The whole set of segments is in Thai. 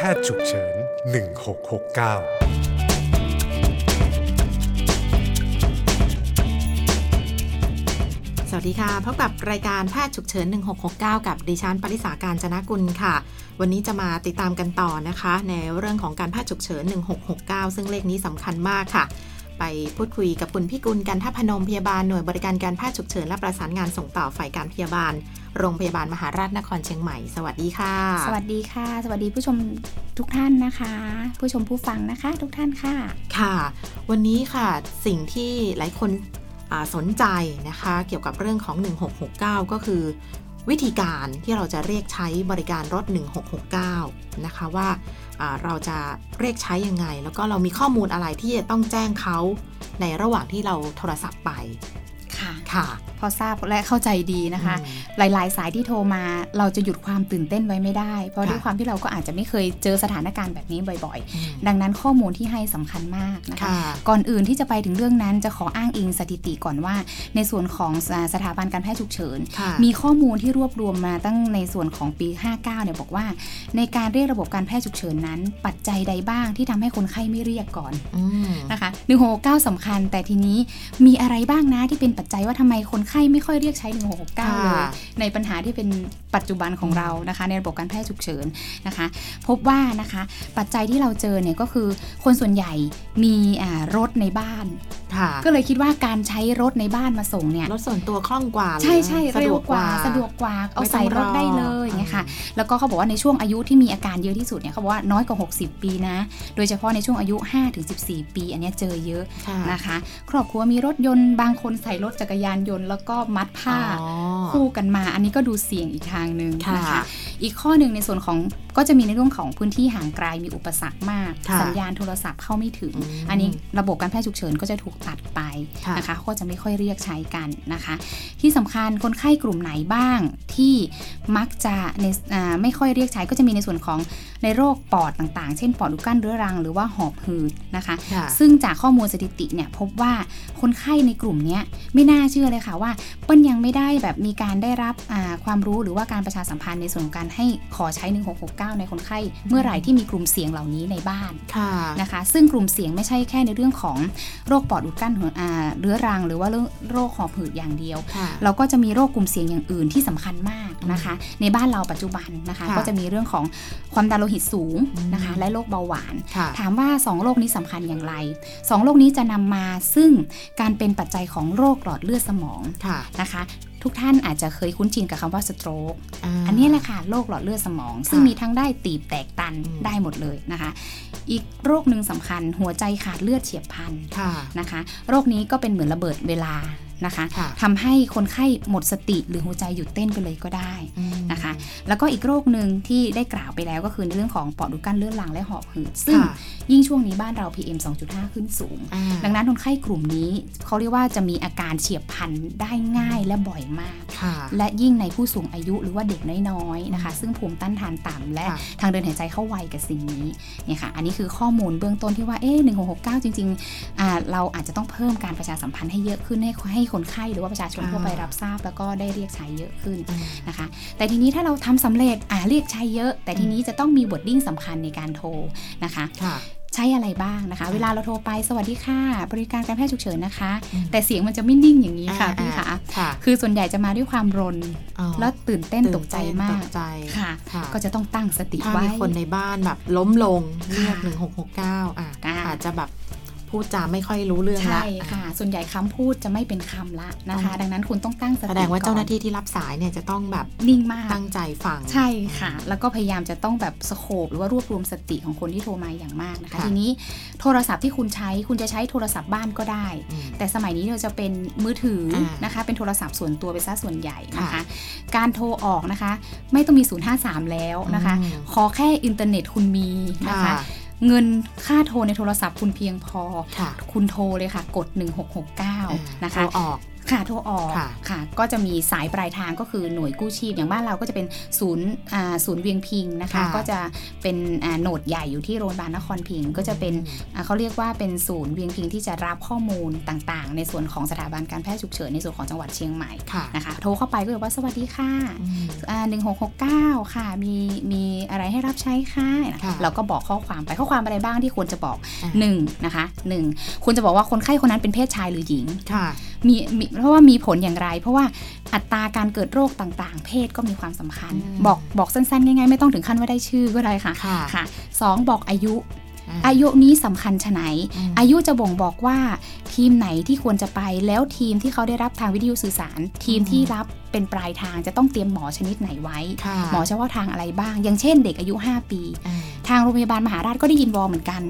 แพทย์ฉุกเฉิน 1669สวัสดีค่ะ พบกับรายการแพทย์ฉุกเฉิน 1669 กับดิฉันปริษาการจนะกุลค่ะ วันนี้จะมาติดตามกันต่อนะคะ ในเรื่องของการแพทย์ฉุกเฉิน 1669 ซึ่งเลขนี้สำคัญมากค่ะ ไปพูดคุยกับคุณพี่กุลกันท่าพนมพยาบาลหน่วยบริการการแพทย์ฉุกเฉินและประสานงานส่งต่อฝ่ายการพยาบาล โรงพยาบาลมหาราชนครเชียงใหม่ สวัสดีค่ะ สวัสดีค่ะ สวัสดีผู้ชมทุกท่านนะคะ ผู้ชมผู้ฟังนะคะ ทุกท่านค่ะ ค่ะ วันนี้ค่ะสิ่งที่หลายคนอ่าสนใจนะคะ เกี่ยวกับเรื่องของ 1669 ก็คือวิธีการที่เราจะเรียกใช้บริการรถ 1669 นะคะว่าอ่า เราจะเรียกใช้ยังไง แล้วก็เรามีข้อมูลอะไรที่จะต้องแจ้งเขาในระหว่างที่เราโทรศัพท์ไปค่ะค่ะพอทราบและเข้าใจดีนะคะอืมหลาย ๆ สายที่โทรมา เราจะหยุดความตื่นเต้นไว้ไม่ได้ เพราะค่ะด้วยความที่เราก็อาจจะไม่เคยเจอสถานการณ์แบบนี้บ่อยอืมๆดังนั้นข้อมูลที่ให้สำคัญมากนะคะค่ะก่อนอื่นที่จะไปถึงเรื่องนั้นจะขออ้างอิงสถิติก่อนว่า ในส่วนของอ่าสถาบันการแพทย์ฉุกเฉินค่ะมีข้อมูลที่รวบรวมมาตั้งในส่วนของปี 59 เนี่ยบอกว่า ในการเรียกระบบการแพทย์ฉุกเฉินนั้น ปัจจัยใดบ้างที่ทำให้คนไข้ไม่เรียกก่อนอืมนะคะ169สำคัญ แต่ทีนี้มีอะไรบ้างนะที่เป็นปัจจัยว่าทำไมคนไข้ไม่ค่อยเรียกใช้ 1669 เลยค่ะในปัญหาที่เป็นปัจจุบันของเรานะคะ ในระบบการแพทย์ฉุกเฉินนะคะ พบว่านะคะปัจจัยที่เราเจอเนี่ยก็คือคนส่วนใหญ่มีอ่ารถในบ้านค่ะ ก็เลยคิดว่าการใช้รถในบ้านมาส่งเนี่ยรถส่วนตัวคล่องกว่าใช่ใช่สะเร็ดววกกว่าสะดวกกว่าเอาไม่ต้ใส่องรถได้อเลยอย่างเงี้ยค่ะอืมแล้วก็เขาบอกว่าในช่วงอายุที่มีอาการเยอะที่สุดเนี่ยเขาบอกว่าน้อยกว่า 60 ปีนะ โดยเฉพาะในช่วงอายุ 5-14 ปี อันเนี้ยเจอเยอะค่ะนะคะ ครอบครัวมีรถยนต์บางคนใส่รถจักรยานยนต์ แล้วก็มัดผ้าอ๋อคู่กันมา อันนี้ก็ดูเสี่ยงอีกทางหนึ่งค่ะนะคะอีกข้อหนึ่งในส่วนของก็จะมีในเรื่องของพื้นที่ห่างไกลมีอุปสรรคมากค่ะสัญญาณโทรศัพท์เข้าไม่ถึงอืมอันนี้ระบบการแพทย์ฉุกเฉินก็จะถูกตัดไปค่ะนะคะก็จะไม่ค่อยเรียกใช้กันนะคะ ที่สำคัญคนไข้กลุ่มไหนบ้างที่มักจะในอ่าไม่ค่อยเรียกใช้ก็จะมีในส่วนของในโรคปอดต่างๆ เช่น ปอดอุดกั้นเรื้อรังหรือว่าหอบหืดนะคะค่ะซึ่งจากข้อมูลสถิติเนี่ยพบว่าคนไข้ในกลุ่มเนี้ยไม่น่าเชื่อเลยค่ะว่าเปิ้ลยังไม่ได้แบบมีการได้รับอ่าความรู้หรือว่าการประชาสัมพันธ์ในส่วนของการให้ขอใช้ 1669 ในคนไข้ เมื่อไหร่ที่มีกลุ่มเสี่ยงเหล่านี้ในบ้านค่ะนะคะ ซึ่งกลุ่มเสี่ยงไม่ใช่แค่ในเรื่องของโรคปอดอุดกั้นหัวอ่าเรื้อรัง หรือว่าเรื่องโรคหอบหืดอย่างเดียวค่ะเราก็จะมีโรคกลุ่มเสี่ยงอย่างอื่นที่สำคัญมากนะคะ ในบ้านเราปัจจุบันนะคะค่ะก็จะมีเรื่องของความดันโลหิตสูงอืมนะคะ และโรคเบาหวานค่ะถามว่า 2 โรคนี้สำคัญอย่างไร 2 โรคนี้จะนำมาซึ่งการเป็นปัจจัยของโรคหลอดเลือดสมองค่ะนะคะ ทุกท่านอาจจะเคยคุ้นชินกับคำว่าสโตรกาอันนี้แหละค่ะโรคหลอดเลือดสมอง ซึ่งค่ะมีทั้งได้ตีบแตกตันอืมได้หมดเลยนะคะ อีกโรคหนึ่งสำคัญหัวใจขาดเลือดเฉียบพลันค่ะนะคะ โรคนี้ก็เป็นเหมือนระเบิดเวลา นะคะค่ะทำให้คนไข้หมดสติหรือหัวใจหยุดเต้นไปเลยก็ได้อืมนะคะ แล้วก็อีกโรคหนึ่งที่ได้กล่าวไปแล้วก็คือในเรื่องของปอดอุดกั้นเลือดรังและหอบหืดซึ่งค่ะยิ่งช่วงนี้บ้านเรา PM 2.5 ขึ้นสูงอ่าดังนั้นคนไข้กลุ่มนี้เขาเรียกว่าจะมีอาการเฉียบพลันได้ง่ายและบ่อยมากค่ะและยิ่งในผู้สูงอายุหรือว่าเด็กน้อยๆนะคะ ซึ่งภูมิต้านทานต่ำและค่ะทางเดินหายใจเข้าไวกับสิ่งนี้เนี่ยค่ะอันนี้คือข้อมูลเบื้องต้นที่ว่าเอ๊ะ1669 จริงๆอ่าเราอาจจะต้องเพิ่มการประชาสัมพันธ์ให้เยอะขึ้นให้ให้คนไข้หรือว่าประชาชนทั่วไปรับทราบ แล้วก็ได้เรียกใช้เยอะขึ้นอืมนะคะ แต่ทีนี้ถ้าเราทำสำเร็จอ่าเรียกใช้เยอะ แต่ทีนี้จะต้องมีบทดิ้งสำคัญในการโทรนะคะค่ะใช้อะไรบ้างนะคะ เวลาเราโทรไปสวัสดีค่ะ บริการการแพทย์ฉุกเฉินนะคะอืมแต่เสียงมันจะไม่นิ่งอย่างนี้ค่ะพี่คะค่ะคือส่วนใหญ่จะมาด้วยความรนอ๋อแล้วตื่นเต้นตกใจมาตกกใจค่ะค่ะ ก็จะต้องตั้งสติถ้าไว้มีคนในบ้านแบบล้มลงเรียกค่ะหนึ่งหกหกเก้าอะอ่าอาจจะแบบ พูดจาไม่ค่อยรู้เรื่องละใช่ค่ะ ส่วนใหญ่คำพูดจะไม่เป็นคำละนะคะ ดังนั้นคุณต้องตั้งสติแสดงว่าก่อนเจ้าหน้าที่ที่รับสายเนี่ยจะต้องแบบนิ่งมากตั้งใจฟังใช่ค่ะ แล้วก็พยายามจะต้องแบบสโคบหรือว่ารวบรวมสติของคนที่โทรมาอย่างมากนะคะค่ะทีนี้โทรศัพท์ที่คุณใช้คุณจะใช้โทรศัพท์บ้านก็ได้อืมแต่สมัยนี้เราจะเป็นมือถืออ่านนะคะ เป็นโทรศัพท์ส่วนตัวไปซะส่วนใหญ่นะคะค่ะการโทรออกนะคะ ไม่ต้องมี 053 แล้วนะคะอืมขอแค่อินเทอร์เน็ตคุณมีนะคะค่ะ เงินค่าโทรในโทรศัพท์คุณเพียงพอค่ะคุณโทรเลยค่ะ กด 1669 นะคะโทรออก ค่ะโทรออกค่ะค่ะ ก็จะมีสายปลายทางก็คือหน่วยกู้ชีพ อย่างบ้านเราก็จะเป็นศูนย์อ่าศูนย์เวียงพิงนะคะค่ะก็จะเป็นอ่าโหนดใหญ่อยู่ที่โรงพยาบาลนครพิงค์ก็จะเป็นอ่าเขาเรียกว่าเป็นศูนย์เวียงพิงที่จะรับข้อมูลต่างๆ ในส่วนของสถาบันการแพทย์ฉุกเฉินในส่วนของจังหวัดเชียงใหม่ค่ะนะคะโทรเข้าไปก็จะว่าสวัสดีค่ะอืมหนึ่งหกหกเก้าค่ะมีมีอะไรให้รับใช้ค่ะนะค่ะเราก็บอกข้อความไปข้อความอะไรบ้างที่ควรจะบอกอ่าหนึ่งนะคะหนึ่งคุณจะบอกว่าคนไข้คนนั้นเป็นเพศชายหรือหญิงค่ะมีมีเพราะว่ามีผลอย่างไร เพราะว่าอัตราการเกิดโรคต่างๆ เพศก็มีความสำคัญอืมบอกบอกสั้นๆ ง่ายๆ ไม่ต้องถึงขั้นว่าได้ชื่อก็ได้ค่ะค่ะค่ะสองบอกอายุาอายุนี้สำคัญชะไหนอืมอายุจะบ่งบอกว่าทีมไหนที่ควรจะไป แล้วทีมที่เขาได้รับทางวิทยุสื่อสาร ทีมที่รับเป็นปลายทางจะต้องเตรียมหมอชนิดไหนไว้ค่ะหมอเฉพาะทางอะไรบ้าง อย่างเช่นเด็กอายุ 5 ปีอ่าทางโรงพยาบาลมหาราชก็ได้ยินวอลเหมือนกัน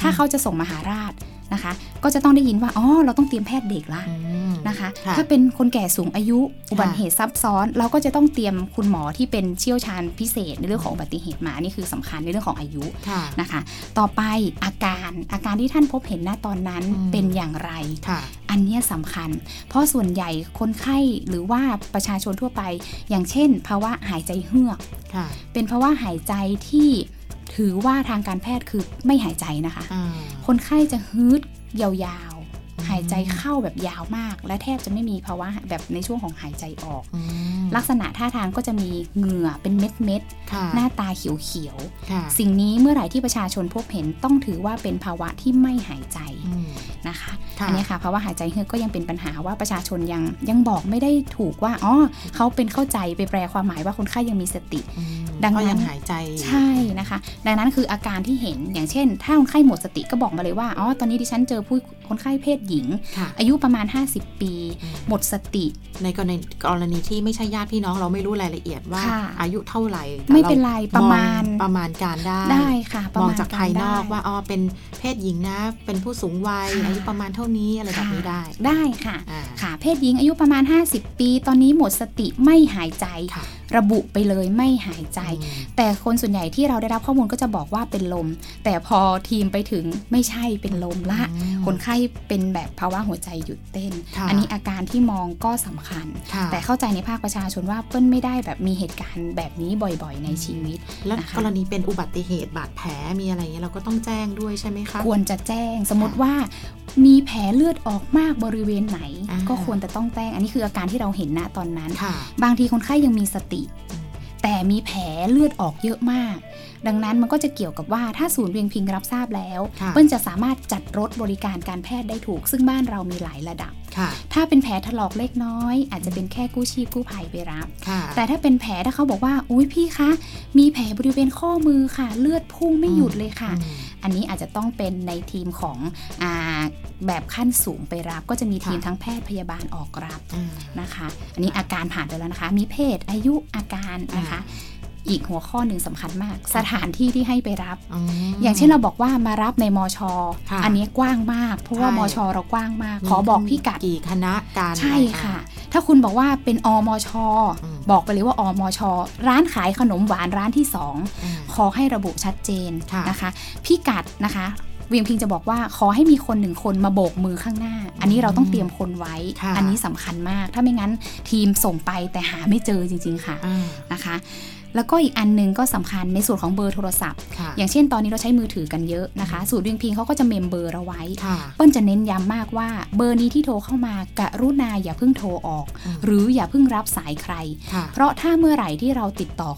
ถ้าเขาจะส่งมหาราชนะคะ ก็จะต้องได้ยินว่าอ๋อเราต้องเตรียมแพทย์เด็กละอืม นะคะค่ะถ้าเป็นคนแก่สูงอายุอุบัติเหตุซับซ้อน เราก็จะต้องเตรียมคุณหมอที่เป็นเชี่ยวชาญพิเศษในเรื่องของอุบัติเหตุมานี่คือสำคัญในเรื่องของอายุค่ะนะคะ ต่อไปอาการอาการที่ท่านพบเห็นณตอนนั้นอืมเป็นอย่างไรค่ะอันเนี้ยสำคัญ เพราะส่วนใหญ่คนไข้หรือว่าประชาชนทั่วไป อย่างเช่น ภาวะหายใจเฮือกค่ะเป็นภาวะหายใจที่ถือว่าทางการแพทย์คือไม่หายใจนะคะอ่าคนไข้จะฮืดยาวอืมๆ หายใจเข้าแบบยาวมาก และแทบจะไม่มีภาวะแบบในช่วงของหายใจออกอืมลักษณะท่าทางก็จะมีเหงื่อเป็นเม็ดเม็ดๆค่ะหน้าตาเขียวค่ะๆสิ่งนี้เมื่อไหร่ที่ประชาชนพบเห็นต้องถือว่าเป็นภาวะที่ไม่หายใจอืม นะคะค่ะอันนี้ค่ะภาวะหายใจเฮือกก็ยังเป็นปัญหาว่าประชาชนยังยังบอกไม่ได้ถูกว่าอ๋อเขาเป็นเข้าใจไปแปลความหมายว่าคนไข้ยังมีสติอืมดังนั้นก็ยังหายใจอยู่ใช่นะคะ ดังนั้นคืออาการที่เห็นอย่างเช่น ถ้าคนไข้หมดสติก็บอกมาเลยว่าอ๋อตอนนี้ดิฉันเจอผู้คนไข้เพศหญิงค่ะอายุประมาณ 50 ปีอืมหมดสติ ในกรณีกรณีที่ไม่ใช่ญาติพี่น้องเราไม่รู้รายละเอียดว่าค่ะอายุเท่าไหร่แต่ไม่เป็นไรเประมาณองประมาณการได้ได้ค่ะประมองมาณจากภายนอกได้ว่าอ๋อเป็นเพศหญิงนะ เป็นผู้สูงวัยค่ะอายุประมาณเท่านี้อะไรแบบนี้ได้ ได้ค่ะอ่าค่ะ เพศหญิงอายุประมาณ 50 ปี ตอนนี้หมดสติไม่หายใจค่ะระบุไปเลยไม่หายใจอืมแต่คนส่วนใหญ่ที่เราได้รับข้อมูลก็จะบอกว่าเป็นลม แต่พอทีมไปถึงไม่ใช่เป็นลมละอืมคนไข้เป็นแบบภาวะหัวใจหยุดเต้นค่ะอันนี้อาการที่มองก็สำคัญค่ะแต่เข้าใจในภาคประชาชนว่าเปิ้ลไม่ได้แบบมีเหตุการณ์แบบนี้บ่อยๆ ในชีวิต แล้วนะคะกรณีเป็นอุบัติเหตุบาดแผลมีอะไรเงี้ยเราก็ต้องแจ้งด้วยใช่ไหมคะควรจะแจ้งสมมติว่ามีแผลเลือดออกมากบริเวณไหนอ่าก็ควรจะต้องแจ้ง อันนี้คืออาการที่เราเห็นณตอนนั้นค่ะบางทีคนไข้ยังมีสติอืมแต่มีแผลเลือดออกเยอะมาก ดังนั้นมันก็จะเกี่ยวกับว่าถ้าศูนย์เวียงพิงรับทราบแล้วค่ะเปิ้ลจะสามารถจัดรถบริการการแพทย์ได้ถูก ซึ่งบ้านเรามีหลายระดับค่ะ ถ้าเป็นแผลถลอกเล็กน้อย อาจจะเป็นแค่กู้ชีพกู้ภัยไปรับค่ะแต่ถ้าเป็นแผลถ้าเขาบอกว่าอุ้ยพี่คะ มีแผลบริเวณข้อมือค่ะ เลือดพุ่งไม่หยุดเลยค่ะอืมอันนี้อาจจะต้องเป็นในทีมของอาแบบขั้นสูงไปรับ ก็จะมีทีมค่ะทั้งแพทย์พยาบาลออกรับอ่านะคะ อันนี้อาการผ่านไปแล้วนะคะ มีเพศอายุอาการนะคะ อีกหัวข้อหนึ่งสำคัญมาก สถานที่ที่ให้ไปรับมอย่างเช่นเราบอกว่ามารับในมชค่ะอันนี้กว้างมาก เพราะว่าใช่มชเรากว้างมาก ขอบอกพี่กัดกี่คณะการใช่ค่ะ ถ้าคุณบอกว่าเป็นอมชอืมบอกไปเลยว่าอมชร้านขายขนมหวานร้านที่สองอ่าขอให้ระบุชัดเจนค่ะนะคะพี่กัดนะคะเวียงพิงจะบอกว่าขอให้มีคนหนึ่งคนมาโบกมือข้างหน้า อันนี้เราต้องเตรียมคนไว้ค่ะอันนี้สำคัญมาก ถ้าไม่งั้นทีมส่งไปแต่หาไม่เจอจริง ๆ ค่ะอ่านะคะ แล้วก็อีกอันหนึงก็สำคัญในส่วนของเบอร์โทรศัพท์ค่ะอย่างเช่นตอนนี้เราใช้มือถือกันเยอะนะคะสูตรเวียงพิงเขาก็จะเมมเบอร์เราไว้ค่ะเปิ้ลจะเน้นย้ำมากว่าเบอร์นี้ที่โทรเข้ามากรุณาอย่าเพิ่งโทรออกอืมหรืออย่าเพิ่งรับสายใครค่ะเพราะถ้าเมื่อไหร่ที่เราติดต่อ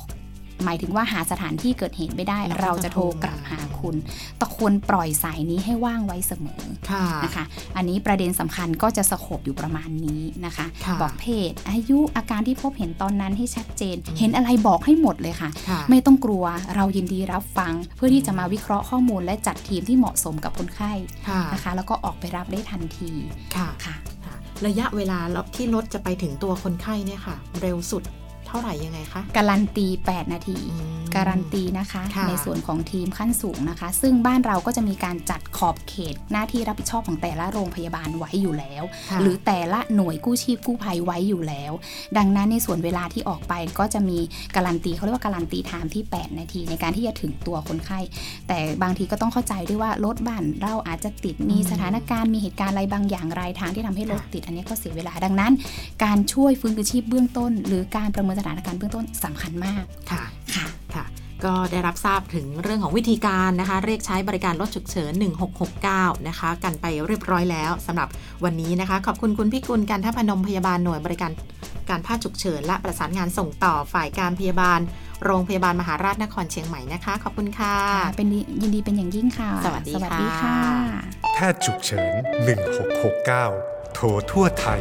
หมายถึงว่าหาสถานที่เกิดเหตุไม่ได้ เราก็เราจะโทรกลับจะโทรมาหา คุณแตะควรปล่อยสายนี้ให้ว่างไว้เสมอค่ะนะคะ อันนี้ประเด็นสำคัญก็จะสโคบอยู่ประมาณนี้นะคะค่ะบอกเพศ อายุอาการที่พบเห็นตอนนั้นให้ชัดเจนอืมเห็นอะไรบอกให้หมดเลยค่ะค่ะไม่ต้องกลัวเรายินดีรับฟัง เพื่อที่จะมาวิเคราะห์ข้อมูลและจัดทีมที่เหมาะสมกับคนไข้ค่ะนะคะ แล้วก็ออกไปรับได้ทันทีค่ะค่ะค่ะระยะเวลาที่รถจะไปถึงตัวคนไข้เนี่ยค่ะ เร็วสุดเท่าท่าไหร่ยังไงคะ การันตี 8 นาทีอืมการันตีนะคะค่ะในส่วนของทีมขั้นสูงนะคะ ซึ่งบ้านเราก็จะมีการจัดขอบเขตหน้าที่รับผิดชอบของแต่ละโรงพยาบาลไว้อยู่แล้วค่ะหรือแต่ละหน่วยกู้ชีพกู้ภัยไว้อยู่แล้ว ดังนั้นในส่วนเวลาที่ออกไปก็จะมีการันตีเขาเรียกว่าการันตีไทม์ที่ 8 นาที ในการที่จะถึงตัวคนไข้ แต่บางทีก็ต้องเข้าใจด้วยว่ารถบ้านเราอาจจะติดมีอืมสถานการณ์มีเหตุการณ์อะไรบางอย่างรายทางที่ทำให้รถติดอันนี้ก็เสียเวลาดังนั้น การช่วยฟื้นคืนชีพเบื้องต้น หรือการประเมินสถานการณ์เบื้องต้นสำคัญมากค่ะค่ะค่ะ ก็ได้รับทราบถึงเรื่องของวิธีการนะคะ เรียกใช้บริการรถฉุกเฉิน 1669 นะคะ กันไปเรียบร้อยแล้วสำหรับวันนี้นะคะ ขอบคุณคุณพิกุลการท่าพนมพยาบาลหน่วยบริการการแพทย์ฉุกเฉิน และประสานงานส่งต่อฝ่ายการพยาบาล โรงพยาบาลมหาราชนครเชียงใหม่นะคะ ขอบคุณค่ะค่ะเป็นดียินดีเป็นอย่างยิ่งค่ะ สวัสดีสวัสค่ะดีค่ะ แพทย์ฉุกเฉิน 1669 โทรทั่วไทย